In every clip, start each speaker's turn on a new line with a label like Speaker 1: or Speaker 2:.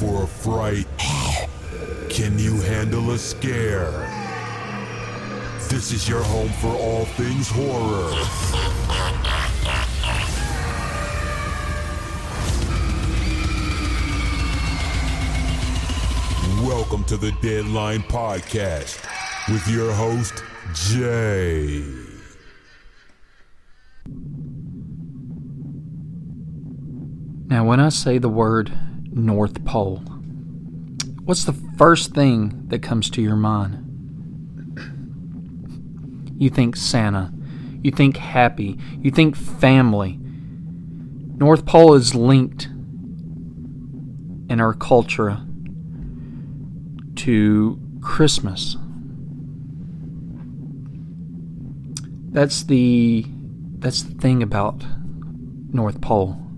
Speaker 1: for a fright? Can you handle a scare? This is your home for all things horror. Welcome to the Deadline Podcast with your host, Jay.
Speaker 2: Now, when I say the word North Pole, what's the first thing that comes to your mind? You think Santa. You think happy. You think family. North Pole is linked in our culture to Christmas. That's the that's the thing about North Pole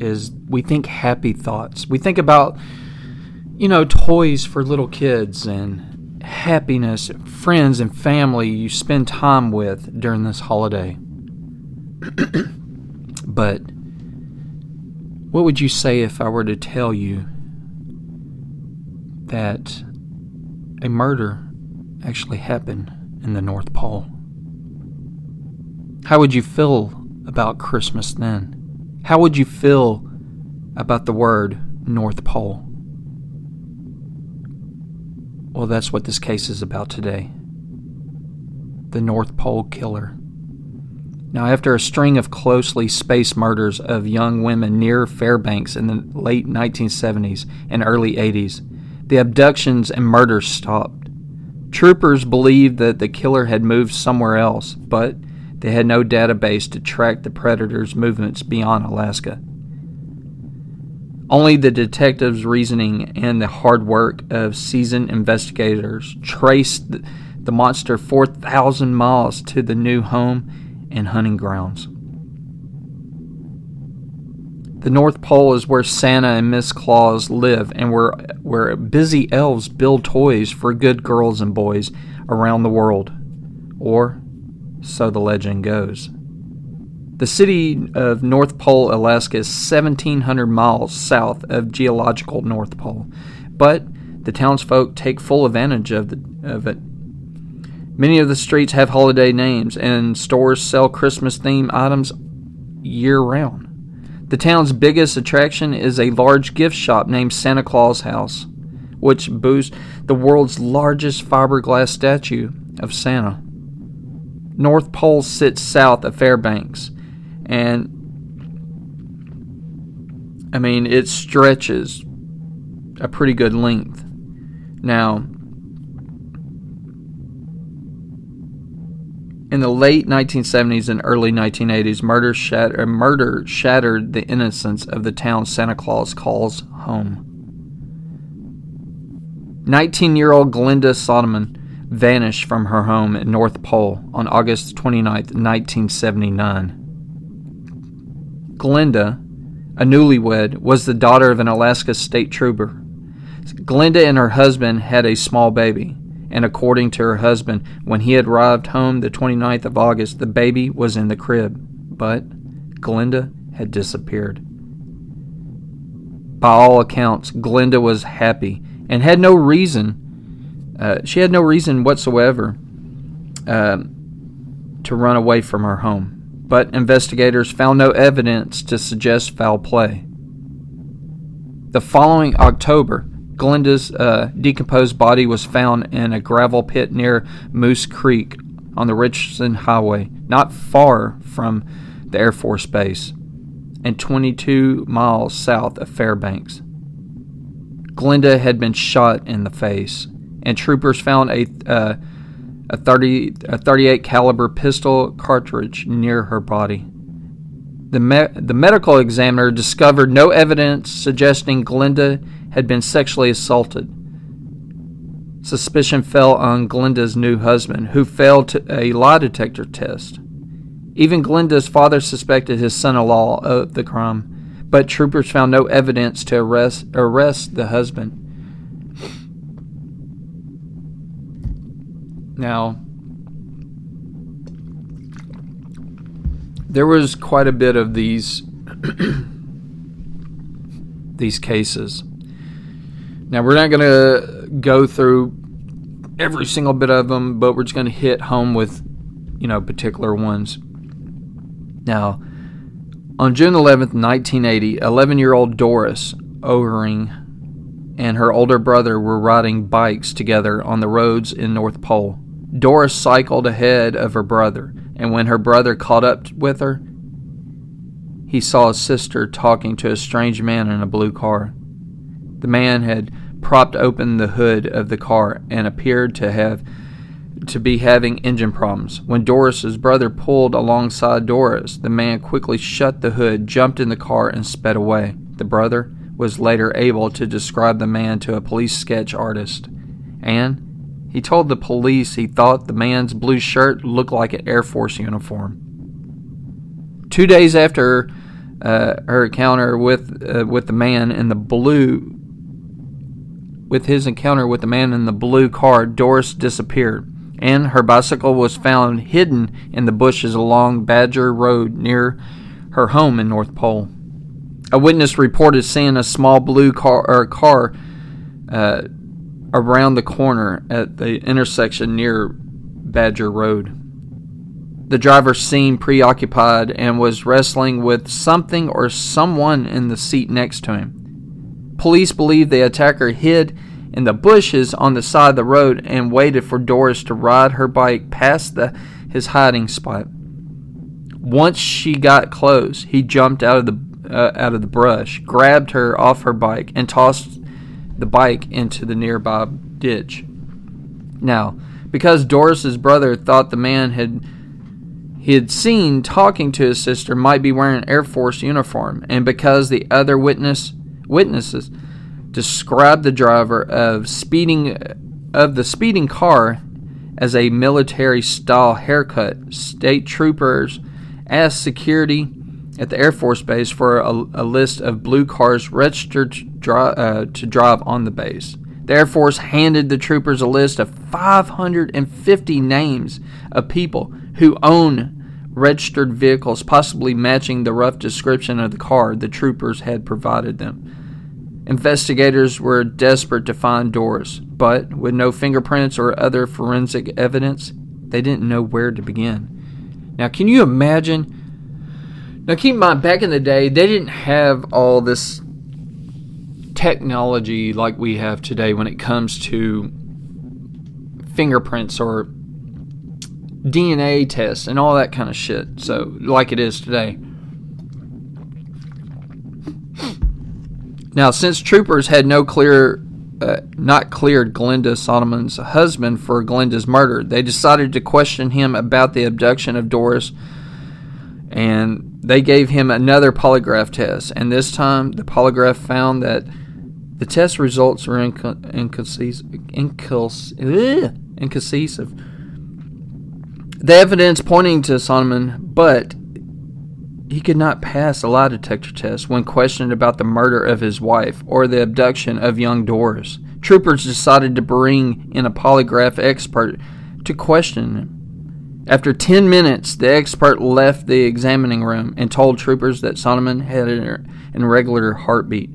Speaker 2: is we think happy thoughts. We think about you know toys for little kids and happiness, friends and family you spend time with during this holiday. but what would you say if I were to tell you that a murder actually happened in the North Pole? How would you feel about Christmas then? How would you feel about the word North Pole? Well, that's what this case is about today the North Pole Killer. Now, after a string of closely spaced murders of young women near Fairbanks in the late 1970s and early 80s, the abductions and murders stopped. Troopers believed that the killer had moved somewhere else, but they had no database to track the predator's movements beyond Alaska. Only the detectives' reasoning and the hard work of seasoned investigators traced the monster 4,000 miles to the new home and hunting grounds. The North Pole is where Santa and Miss Claus live and where, where busy elves build toys for good girls and boys around the world. Or so the legend goes. The city of North Pole, Alaska is 1,700 miles south of geological North Pole, but the townsfolk take full advantage of, the, of it. Many of the streets have holiday names, and stores sell Christmas themed items year round. The town's biggest attraction is a large gift shop named Santa Claus House, which boasts the world's largest fiberglass statue of Santa. North Pole sits south of Fairbanks, and I mean, it stretches a pretty good length. Now, in the late 1970s and early 1980s, murder, shatter, uh, murder shattered the innocence of the town Santa Claus calls home. 19 year old Glenda Soderman vanished from her home at North Pole on August 29, 1979. Glenda, a newlywed, was the daughter of an Alaska state trooper. Glenda and her husband had a small baby, and according to her husband, when he arrived home the 29th of August, the baby was in the crib, but Glenda had disappeared. By all accounts, Glenda was happy and had no reason uh, she had no reason whatsoever uh, to run away from her home, but investigators found no evidence to suggest foul play. The following October, Glenda's uh, decomposed body was found in a gravel pit near Moose Creek on the Richardson Highway, not far from the Air Force Base, and 22 miles south of Fairbanks. Glenda had been shot in the face and troopers found a uh, a 30 a 38 caliber pistol cartridge near her body. The me- the medical examiner discovered no evidence suggesting Glenda had been sexually assaulted. Suspicion fell on Glenda's new husband, who failed a lie detector test. Even Glenda's father suspected his son-in-law of the crime, but troopers found no evidence to arrest arrest the husband. Now, there was quite a bit of these these cases. Now, we're not going to go through every single bit of them, but we're just going to hit home with, you know, particular ones. Now, on June 11th, 1980, 11 year old Doris Oehring and her older brother were riding bikes together on the roads in North Pole. Doris cycled ahead of her brother, and when her brother caught up with her, he saw his sister talking to a strange man in a blue car. The man had propped open the hood of the car and appeared to have to be having engine problems. When Doris's brother pulled alongside Doris, the man quickly shut the hood, jumped in the car, and sped away. The brother was later able to describe the man to a police sketch artist, and he told the police he thought the man's blue shirt looked like an Air Force uniform. Two days after uh, her encounter with uh, with the man in the blue, with his encounter with the man in the blue car, Doris disappeared and her bicycle was found hidden in the bushes along Badger Road near her home in North Pole. A witness reported seeing a small blue car car uh, around the corner at the intersection near Badger Road. The driver seemed preoccupied and was wrestling with something or someone in the seat next to him. Police believe the attacker hid in the bushes on the side of the road and waited for Doris to ride her bike past the, his hiding spot. Once she got close, he jumped out of the uh, out of the brush, grabbed her off her bike, and tossed the bike into the nearby ditch. Now, because Doris's brother thought the man had he had seen talking to his sister might be wearing an Air Force uniform, and because the other witness witnesses described the driver of speeding of the speeding car as a military style haircut. State troopers asked security at the Air Force Base for a, a list of blue cars registered dri- uh, to drive on the base. The Air Force handed the troopers a list of 550 names of people who own registered vehicles, possibly matching the rough description of the car the troopers had provided them. Investigators were desperate to find Doris, but with no fingerprints or other forensic evidence, they didn't know where to begin. Now, can you imagine? Now, keep in mind, back in the day, they didn't have all this technology like we have today when it comes to fingerprints or DNA tests and all that kind of shit. So, like it is today. Now, since troopers had no clear, uh, not cleared Glenda Solomon's husband for Glenda's murder, they decided to question him about the abduction of Doris, and they gave him another polygraph test. And this time, the polygraph found that the test results were inconclusive. The evidence pointing to Solomon, but he could not pass a lie detector test when questioned about the murder of his wife or the abduction of young Doris. Troopers decided to bring in a polygraph expert to question him. After 10 minutes, the expert left the examining room and told troopers that Solomon had an irregular heartbeat.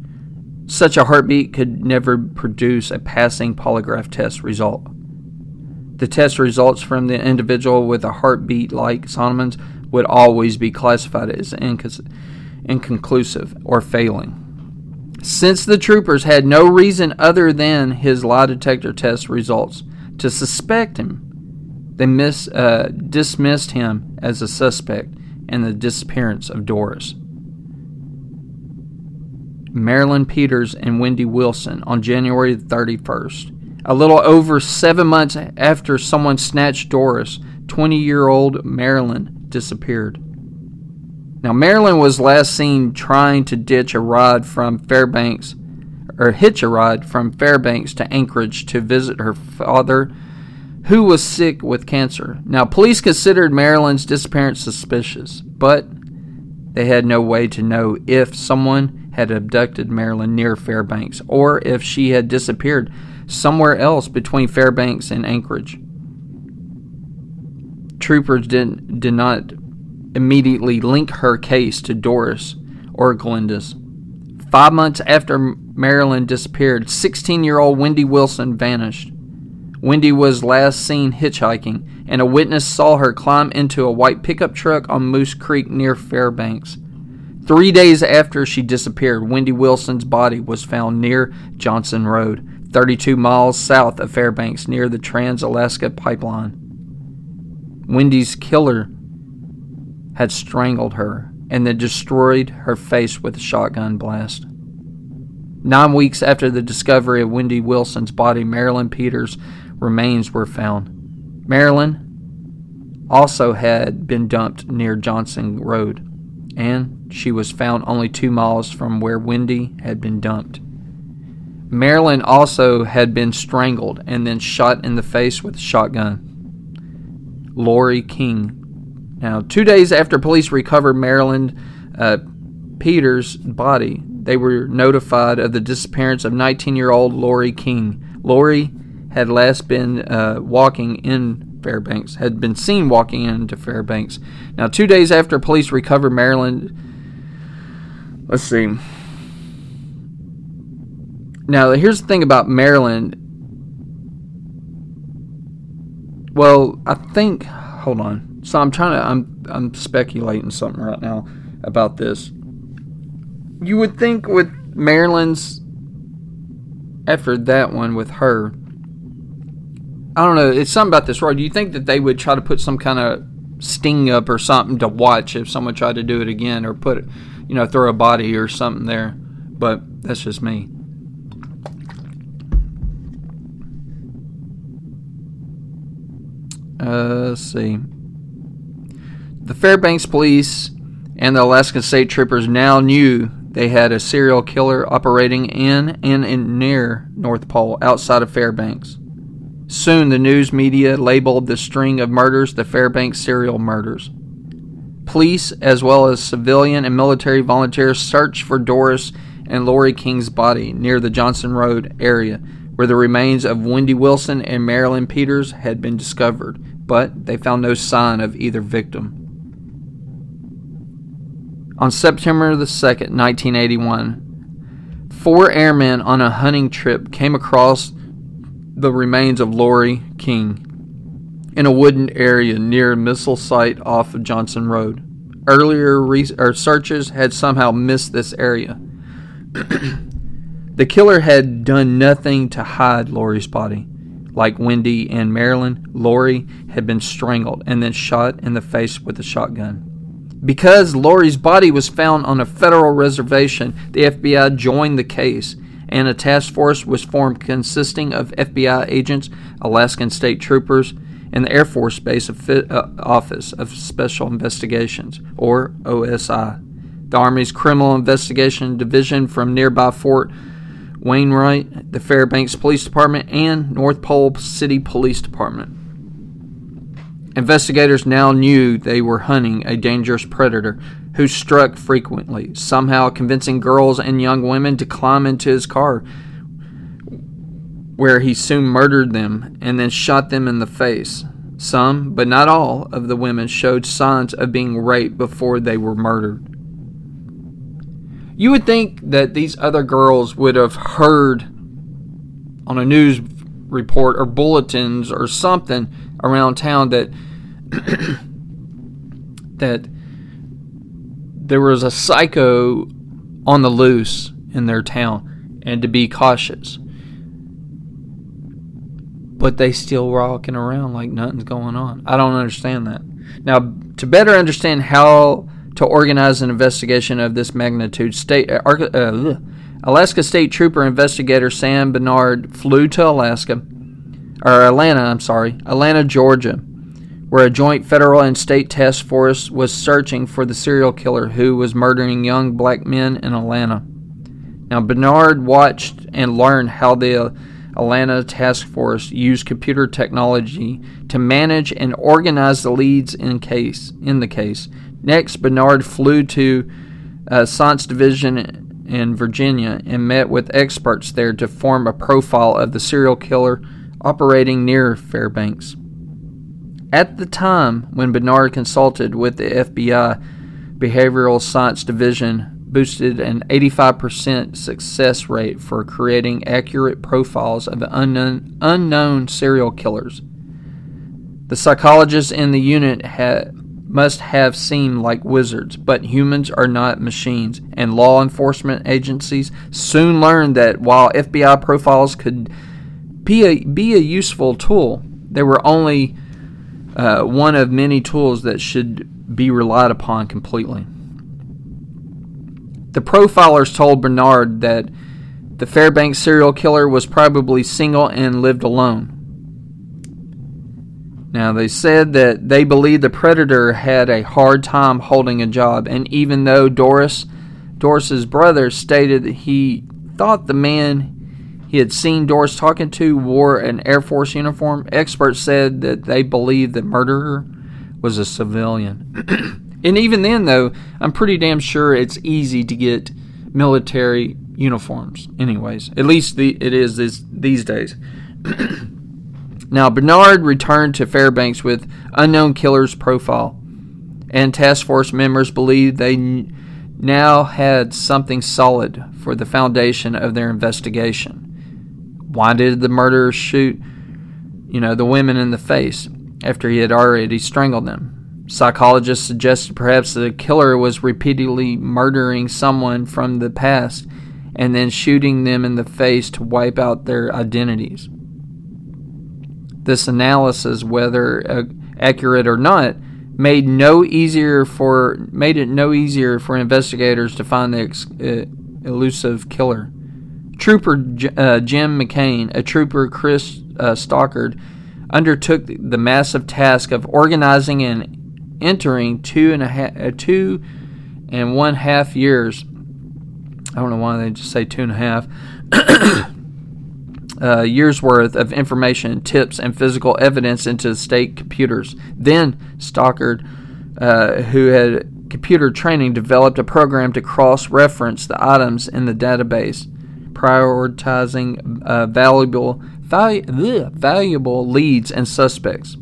Speaker 2: Such a heartbeat could never produce a passing polygraph test result. The test results from the individual with a heartbeat like Solomon's would always be classified as inconclusive or failing. Since the troopers had no reason other than his lie detector test results to suspect him, they miss, uh, dismissed him as a suspect in the disappearance of Doris. Marilyn Peters and Wendy Wilson on January 31st. A little over seven months after someone snatched Doris, 20 year old Marilyn disappeared. Now, Marilyn was last seen trying to ditch a ride from Fairbanks, or hitch a ride from Fairbanks to Anchorage to visit her father, who was sick with cancer. Now, police considered Marilyn's disappearance suspicious, but they had no way to know if someone had abducted Marilyn near Fairbanks or if she had disappeared somewhere else between Fairbanks and Anchorage troopers did, did not immediately link her case to Doris or Glenda's. Five months after Maryland disappeared. 16 year old Wendy Wilson vanished. Wendy was last seen hitchhiking, and a witness saw her climb into a white pickup truck on Moose Creek near Fairbanks. Three days after she disappeared, Wendy Wilson's body was found near Johnson Road, 32 miles south of Fairbanks near the Trans Alaska Pipeline. Wendy's killer had strangled her and then destroyed her face with a shotgun blast. Nine weeks after the discovery of Wendy Wilson's body, Marilyn Peters' remains were found. Marilyn also had been dumped near Johnson Road, and she was found only two miles from where Wendy had been dumped. Marilyn also had been strangled and then shot in the face with a shotgun. Lori King. Now, two days after police recovered Marilyn uh, Peters' body, they were notified of the disappearance of 19 year old Lori King. Lori had last been uh, walking in Fairbanks, had been seen walking into Fairbanks. Now, two days after police recovered Maryland, let's see. Now, here's the thing about Maryland. Well, I think. Hold on. So I'm trying to. I'm I'm speculating something right now about this. You would think with Maryland's after that one with her. I don't know. It's something about this road. Do you think that they would try to put some kind of sting up or something to watch if someone tried to do it again, or put, you know, throw a body or something there? But that's just me. Uh, let's see. The Fairbanks police and the Alaskan state troopers now knew they had a serial killer operating in and in near North Pole outside of Fairbanks. Soon the news media labeled the string of murders the Fairbanks serial murders. Police, as well as civilian and military volunteers, searched for Doris and Lori King's body near the Johnson Road area, where the remains of Wendy Wilson and Marilyn Peters had been discovered, but they found no sign of either victim. On September the 2nd, 1981, four airmen on a hunting trip came across the remains of Lori King in a wooded area near a missile site off of Johnson Road. Earlier re- searches had somehow missed this area. the killer had done nothing to hide Lori's body. Like Wendy and Marilyn, Lori had been strangled and then shot in the face with a shotgun. Because Lori's body was found on a federal reservation, the FBI joined the case, and a task force was formed consisting of FBI agents, Alaskan state troopers, and the Air Force Base uh, Office of Special Investigations, or OSI. The Army's Criminal Investigation Division from nearby Fort Wainwright, the Fairbanks Police Department, and North Pole City Police Department. Investigators now knew they were hunting a dangerous predator who struck frequently, somehow convincing girls and young women to climb into his car, where he soon murdered them and then shot them in the face. Some, but not all, of the women showed signs of being raped before they were murdered. You would think that these other girls would have heard on a news report or bulletins or something around town that that there was a psycho on the loose in their town and to be cautious. But they still walking around like nothing's going on. I don't understand that. Now, to better understand how to organize an investigation of this magnitude, state uh, uh Alaska State Trooper investigator Sam Bernard flew to Alaska, or Atlanta, I'm sorry, Atlanta, Georgia, where a joint federal and state task force was searching for the serial killer who was murdering young black men in Atlanta. Now, Bernard watched and learned how the Atlanta task force used computer technology to manage and organize the leads in case in the case. Next, Bernard flew to uh, Science Division in Virginia and met with experts there to form a profile of the serial killer operating near Fairbanks. At the time when Bernard consulted with the FBI Behavioral Science Division, boosted an 85% success rate for creating accurate profiles of unknown, unknown serial killers. The psychologists in the unit ha- must have seemed like wizards, but humans are not machines, and law enforcement agencies soon learned that while FBI profiles could be a, be a useful tool, they were only uh, one of many tools that should be relied upon completely. The profilers told Bernard that the Fairbanks serial killer was probably single and lived alone. Now, they said that they believed the predator had a hard time holding a job, and even though Doris, Doris's brother, stated that he thought the man he had seen Doris talking to wore an Air Force uniform, experts said that they believed the murderer was a civilian. And even then, though, I'm pretty damn sure it's easy to get military uniforms. Anyways, at least the, it is this, these days. now, Bernard returned to Fairbanks with unknown killer's profile, and task force members believed they now had something solid for the foundation of their investigation. Why did the murderer shoot, you know, the women in the face after he had already strangled them? Psychologists suggested perhaps the killer was repeatedly murdering someone from the past and then shooting them in the face to wipe out their identities. This analysis, whether uh, accurate or not, made no easier for made it no easier for investigators to find the ex, uh, elusive killer. Trooper J- uh, Jim McCain, a trooper Chris uh, Stockard, undertook the massive task of organizing and entering two and a half, uh, two and one half years. I don't know why they just say two and a half. uh, years worth of information, tips, and physical evidence into state computers. Then Stockard, uh, who had computer training, developed a program to cross reference the items in the database, prioritizing uh, valuable, valu- valuable leads and suspects.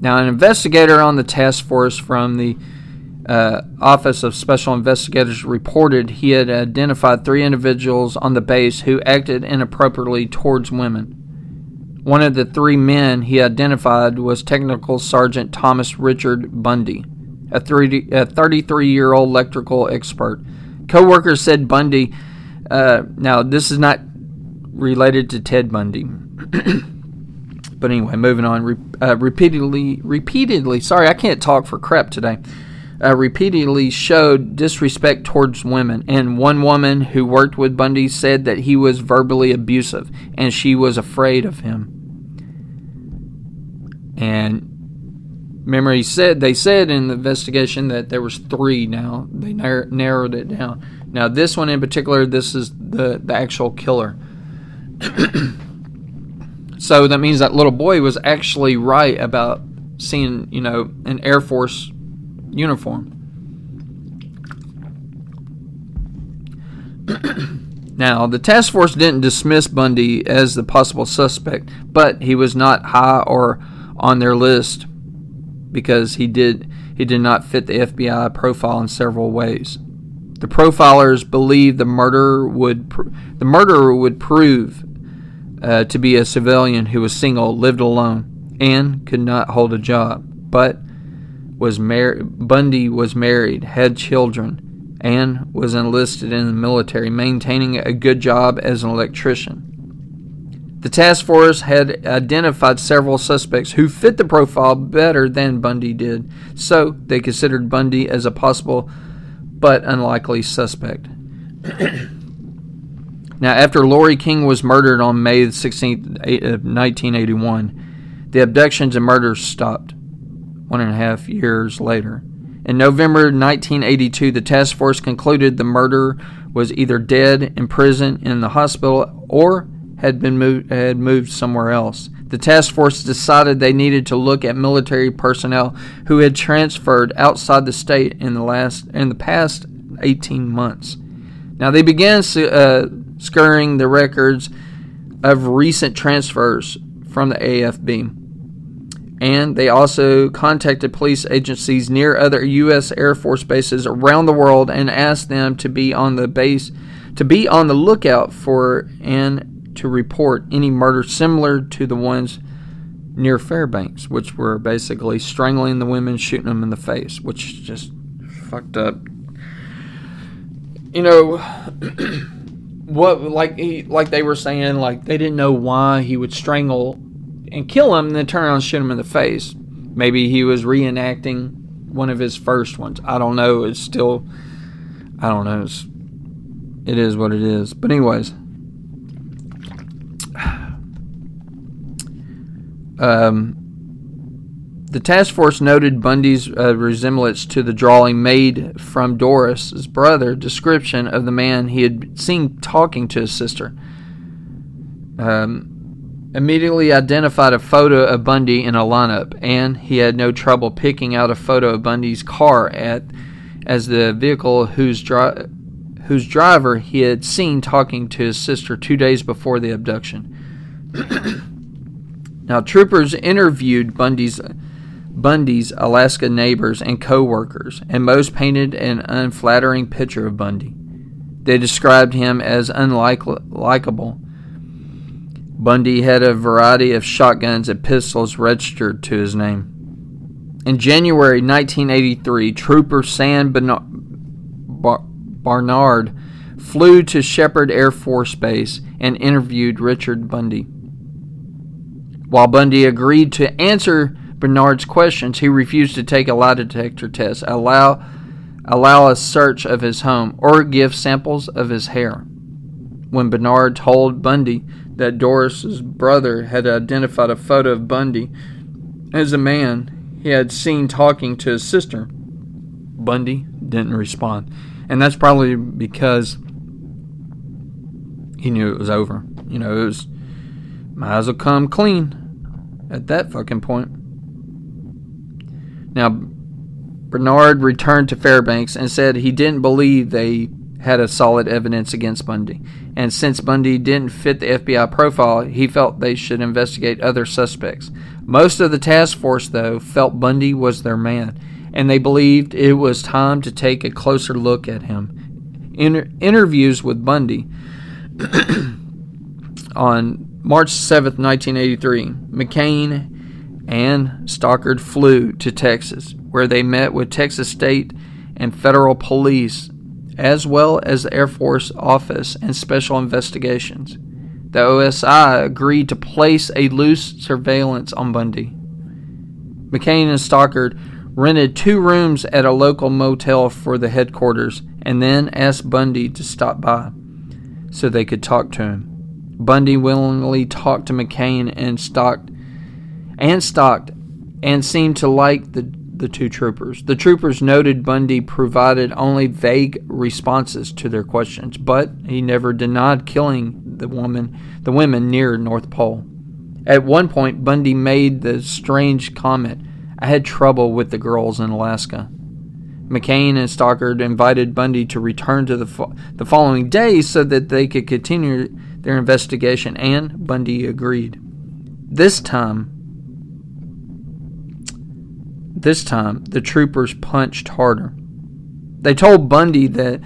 Speaker 2: Now, an investigator on the task force from the uh, Office of Special Investigators reported he had identified three individuals on the base who acted inappropriately towards women. One of the three men he identified was Technical Sergeant Thomas Richard Bundy, a 33 year old electrical expert. Co workers said Bundy, uh, now this is not related to Ted Bundy. But anyway, moving on. Re- uh, repeatedly, repeatedly. Sorry, I can't talk for crap today. Uh, repeatedly showed disrespect towards women, and one woman who worked with Bundy said that he was verbally abusive, and she was afraid of him. And memory said they said in the investigation that there was three. Now they nar- narrowed it down. Now this one in particular, this is the the actual killer. So that means that little boy was actually right about seeing, you know, an Air Force uniform. now, the task force didn't dismiss Bundy as the possible suspect, but he was not high or on their list because he did he did not fit the FBI profile in several ways. The profilers believed the murderer would pr- the murderer would prove uh, to be a civilian who was single, lived alone, and could not hold a job, but was married. Bundy was married, had children, and was enlisted in the military, maintaining a good job as an electrician. The task force had identified several suspects who fit the profile better than Bundy did, so they considered Bundy as a possible but unlikely suspect. Now, after Lori King was murdered on May 16, 1981, uh, the abductions and murders stopped one and a half years later. In November 1982, the task force concluded the murderer was either dead, in prison, in the hospital, or had been moved, had moved somewhere else. The task force decided they needed to look at military personnel who had transferred outside the state in the last in the past 18 months. Now they began uh, scouring the records of recent transfers from the AFB. And they also contacted police agencies near other U.S. Air Force bases around the world and asked them to be on the base, to be on the lookout for and to report any murder similar to the ones near Fairbanks, which were basically strangling the women, shooting them in the face, which just fucked up. You know, what like he like they were saying like they didn't know why he would strangle and kill him and then turn around and shoot him in the face. Maybe he was reenacting one of his first ones. I don't know. It's still I don't know. It's, it is what it is. But anyways, um, the task force noted Bundy's uh, resemblance to the drawing made from Doris's brother description of the man he had seen talking to his sister. Um, immediately identified a photo of Bundy in a lineup, and he had no trouble picking out a photo of Bundy's car at as the vehicle whose dri- whose driver he had seen talking to his sister two days before the abduction. now, troopers interviewed Bundy's Bundy's Alaska neighbors and co-workers, and most painted an unflattering picture of Bundy. They described him as unlikable. Bundy had a variety of shotguns and pistols registered to his name. In January 1983, Trooper Sam Barnard flew to Sheppard Air Force Base and interviewed Richard Bundy. While Bundy agreed to answer Bernard's questions, he refused to take a lie detector test, allow, allow a search of his home, or give samples of his hair. When Bernard told Bundy that Doris's brother had identified a photo of Bundy as a man he had seen talking to his sister, Bundy didn't respond. And that's probably because he knew it was over. You know, it was might as well come clean at that fucking point. Now, Bernard returned to Fairbanks and said he didn't believe they had a solid evidence against Bundy. And since Bundy didn't fit the FBI profile, he felt they should investigate other suspects. Most of the task force, though, felt Bundy was their man, and they believed it was time to take a closer look at him. Inter- interviews with Bundy on March 7, 1983, McCain and Stockard flew to Texas, where they met with Texas State and federal police, as well as the Air Force Office and Special Investigations. The OSI agreed to place a loose surveillance on Bundy. McCain and Stockard rented two rooms at a local motel for the headquarters and then asked Bundy to stop by so they could talk to him. Bundy willingly talked to McCain and Stockard and stalked and seemed to like the, the two troopers. The troopers noted Bundy provided only vague responses to their questions, but he never denied killing the woman the women near North Pole. At one point Bundy made the strange comment, I had trouble with the girls in Alaska. McCain and Stockard invited Bundy to return to the, fo- the following day so that they could continue their investigation, and Bundy agreed. This time, this time, the troopers punched harder. They told Bundy that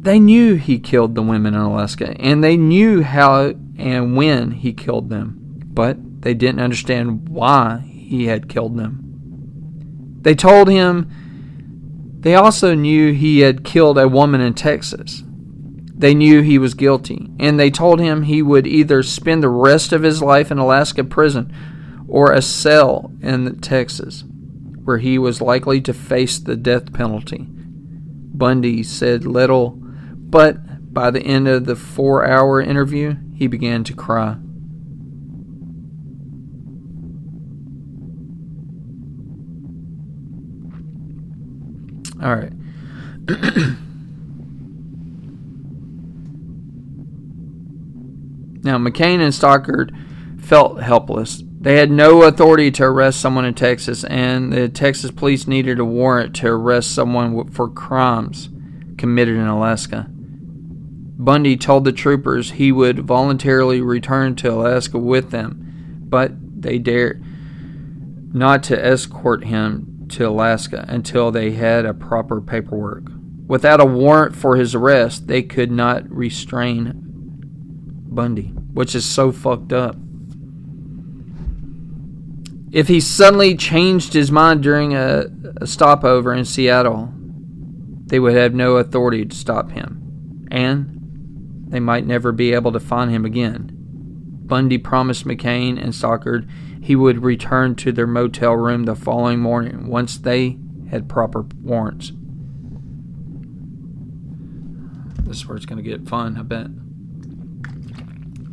Speaker 2: they knew he killed the women in Alaska, and they knew how and when he killed them, but they didn't understand why he had killed them. They told him they also knew he had killed a woman in Texas. They knew he was guilty, and they told him he would either spend the rest of his life in Alaska prison or a cell in Texas, where he was likely to face the death penalty. Bundy said little, but by the end of the four hour interview, he began to cry. All right. now, McCain and Stockard felt helpless. They had no authority to arrest someone in Texas, and the Texas police needed a warrant to arrest someone for crimes committed in Alaska. Bundy told the troopers he would voluntarily return to Alaska with them, but they dared not to escort him to Alaska until they had a proper paperwork. Without a warrant for his arrest, they could not restrain Bundy, which is so fucked up. If he suddenly changed his mind during a, a stopover in Seattle, they would have no authority to stop him, and they might never be able to find him again. Bundy promised McCain and Stockard he would return to their motel room the following morning once they had proper warrants. This is where it's going to get fun, I bet.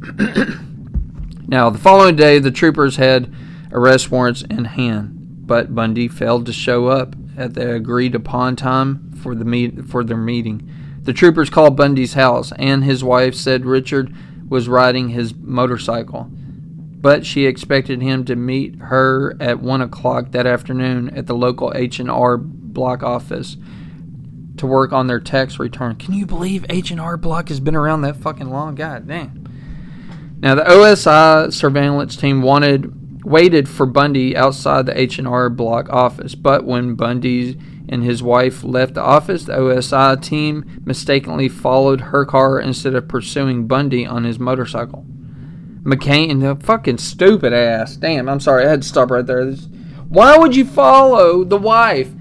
Speaker 2: now, the following day, the troopers had arrest warrants in hand, but Bundy failed to show up at the agreed upon time for the meet for their meeting. The troopers called Bundy's house, and his wife said Richard was riding his motorcycle, but she expected him to meet her at one o'clock that afternoon at the local H and R block office to work on their tax return. Can you believe H and R Block has been around that fucking long? God damn. Now the OSI surveillance team wanted waited for Bundy outside the H and R Block office, but when Bundy and his wife left the office, the OSI team mistakenly followed her car instead of pursuing Bundy on his motorcycle. McCain, the fucking stupid ass. Damn, I'm sorry, I had to stop right there. Why would you follow the wife?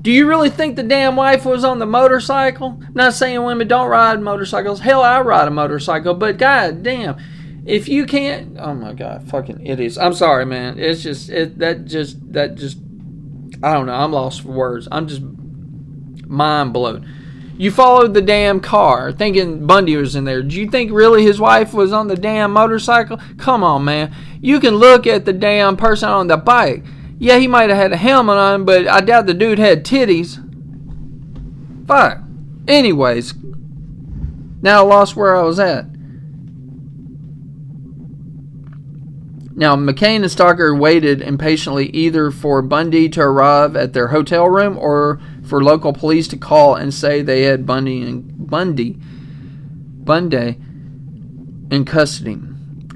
Speaker 2: Do you really think the damn wife was on the motorcycle? Not saying women don't ride motorcycles. Hell, I ride a motorcycle, but god damn, if you can't, oh my god, fucking idiots. I'm sorry, man. It's just it that just that just I don't know. I'm lost for words. I'm just mind blown. You followed the damn car thinking Bundy was in there. Do you think really his wife was on the damn motorcycle? Come on, man. You can look at the damn person on the bike. Yeah, he might have had a helmet on, but I doubt the dude had titties. Fuck. Anyways, now I lost where I was at. Now, McCain and Stockard waited impatiently either for Bundy to arrive at their hotel room or for local police to call and say they had Bundy and Bundy Bundy in custody.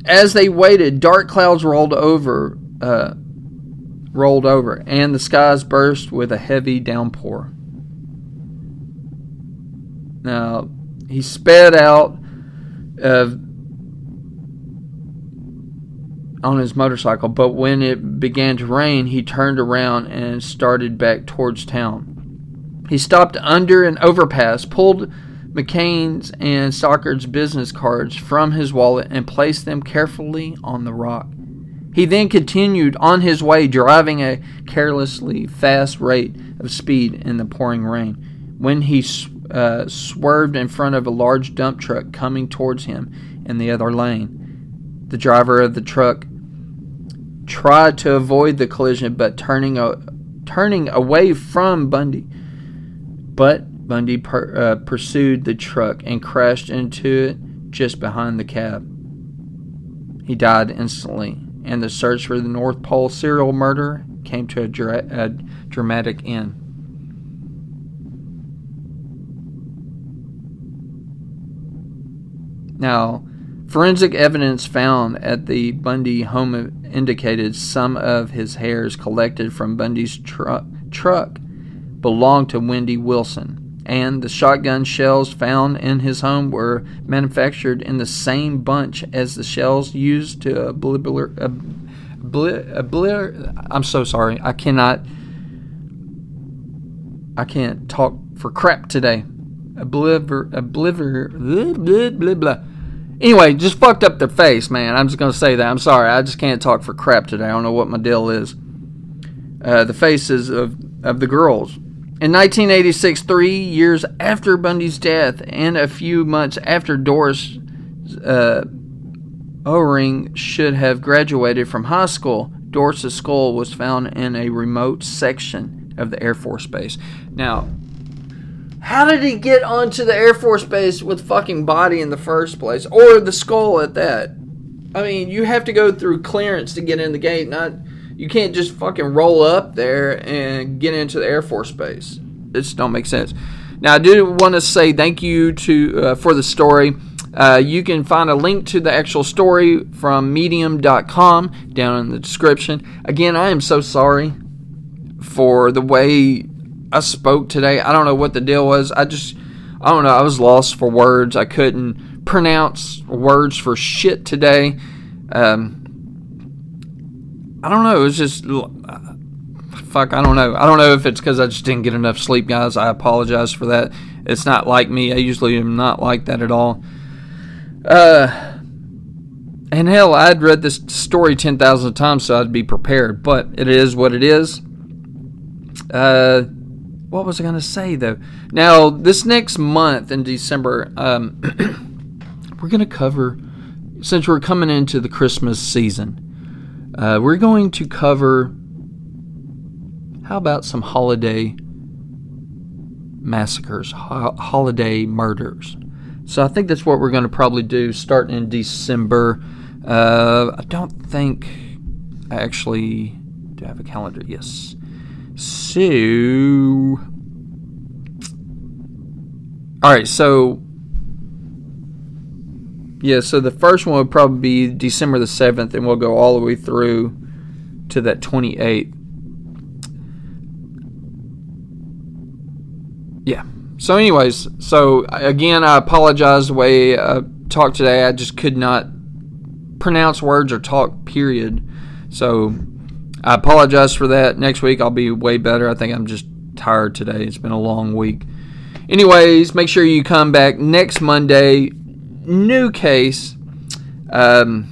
Speaker 2: As they waited, dark clouds rolled over uh, rolled over, and the skies burst with a heavy downpour. Now, he sped out of on his motorcycle, but when it began to rain, he turned around and started back towards town. He stopped under an overpass, pulled McCain's and Stockard's business cards from his wallet, and placed them carefully on the rock. He then continued on his way, driving a carelessly fast rate of speed in the pouring rain. When he uh, swerved in front of a large dump truck coming towards him in the other lane, the driver of the truck tried to avoid the collision, but turning a, turning away from Bundy. But Bundy per, uh, pursued the truck and crashed into it just behind the cab. He died instantly and the search for the North Pole serial murderer came to a, dra- a dramatic end. Now, forensic evidence found at the Bundy home indicated some of his hairs collected from Bundy's tru- truck belonged to Wendy Wilson and the shotgun shells found in his home were manufactured in the same bunch as the shells used to obliterate. I'm so sorry. I cannot. I can't talk for crap today. Obliver, obliver, blah, blah, blah, blah. Anyway, just fucked up their face, man. I'm just gonna say that. I'm sorry. I just can't talk for crap today. I don't know what my deal is. Uh, the faces of of the girls in 1986, three years after Bundy's death and a few months after Doris uh, O-ring should have graduated from high school, Doris's skull was found in a remote section of the Air Force Base. Now, how did he get onto the Air Force Base with fucking body in the first place? Or the skull at that? I mean, you have to go through clearance to get in the gate, not you can't just fucking roll up there and get into the Air Force Base. It just don't make sense. Now, I do want to say thank you to uh, for the story. Uh, you can find a link to the actual story from medium.com down in the description. Again, I am so sorry for the way I spoke today. I don't know what the deal was. I just, I don't know. I was lost for words. I couldn't pronounce words for shit today. Um, I don't know. It was just, fuck, I don't know. I don't know if it's because I just didn't get enough sleep, guys. I apologize for that. It's not like me. I usually am not like that at all. Uh, and hell, I'd read this story 10,000 times so I'd be prepared, but it is what it is. Uh, what was I going to say though? Now, this next month in December, um, we're going to cover, since we're coming into the Christmas season, uh, we're going to cover, how about some holiday massacres, ho- holiday murders? So I think that's what we're going to probably do starting in December. Uh, I don't think I actually do I have a calendar. Yes. So, all right. So, yeah. So the first one would probably be December the seventh, and we'll go all the way through to that twenty eighth. Yeah. So, anyways, so again, I apologize the way I talked today. I just could not pronounce words or talk, period. So, I apologize for that. Next week, I'll be way better. I think I'm just tired today. It's been a long week. Anyways, make sure you come back next Monday. New case. Um,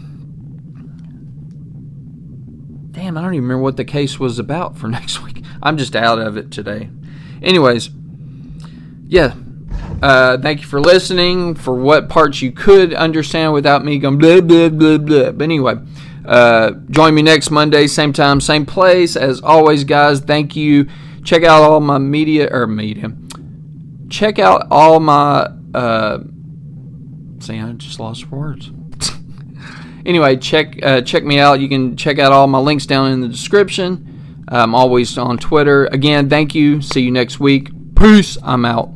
Speaker 2: damn, I don't even remember what the case was about for next week. I'm just out of it today. Anyways yeah, uh, thank you for listening. For what parts you could understand without me going blah blah blah blah. But anyway, uh, join me next Monday, same time, same place. As always, guys, thank you. Check out all my media or media. Check out all my. Uh, see, I just lost words. anyway, check uh, check me out. You can check out all my links down in the description. I'm always on Twitter. Again, thank you. See you next week. Peace. I'm out.